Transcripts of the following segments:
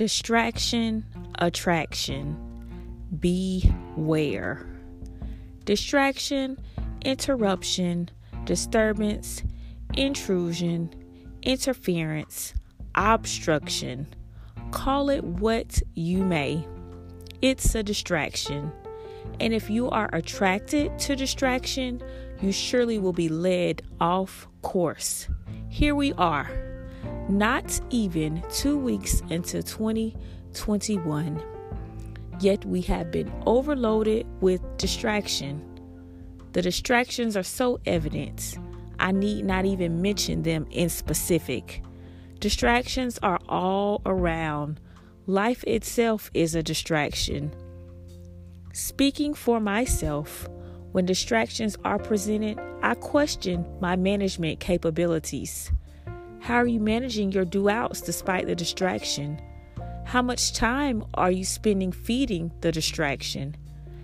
Distraction, attraction. Beware. Distraction, interruption, disturbance, intrusion, interference, obstruction. Call it what you may. It's a distraction. And if you are attracted to distraction, you surely will be led off course. Here we are, not even two weeks into 2021, yet we have been overloaded with distraction. The distractions are so evident, I need not even mention them in specific. Distractions are all around. Life itself is a distraction. Speaking for myself, when distractions are presented, I question my management capabilities. How are you managing your do outs despite the distraction? How much time are you spending feeding the distraction?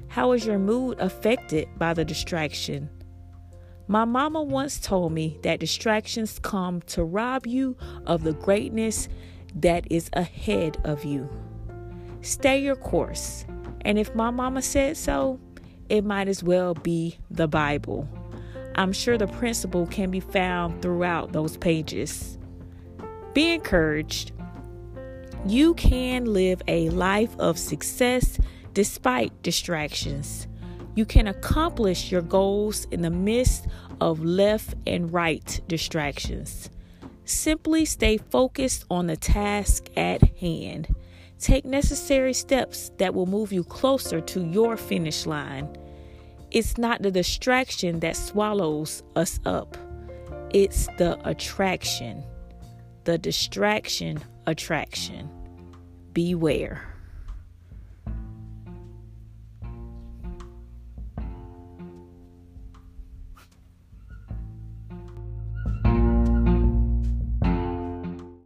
How is your mood affected by the distraction? My mama once told me that distractions come to rob you of the greatness that is ahead of you. Stay your course. And if my mama said so, it might as well be the Bible. I'm sure the principle can be found throughout those pages. Be encouraged. You can live a life of success despite distractions. You can accomplish your goals in the midst of left and right distractions. Simply stay focused on the task at hand. Take necessary steps that will move you closer to your finish line. It's not the distraction that swallows us up, it's the attraction. The distraction attraction. Beware.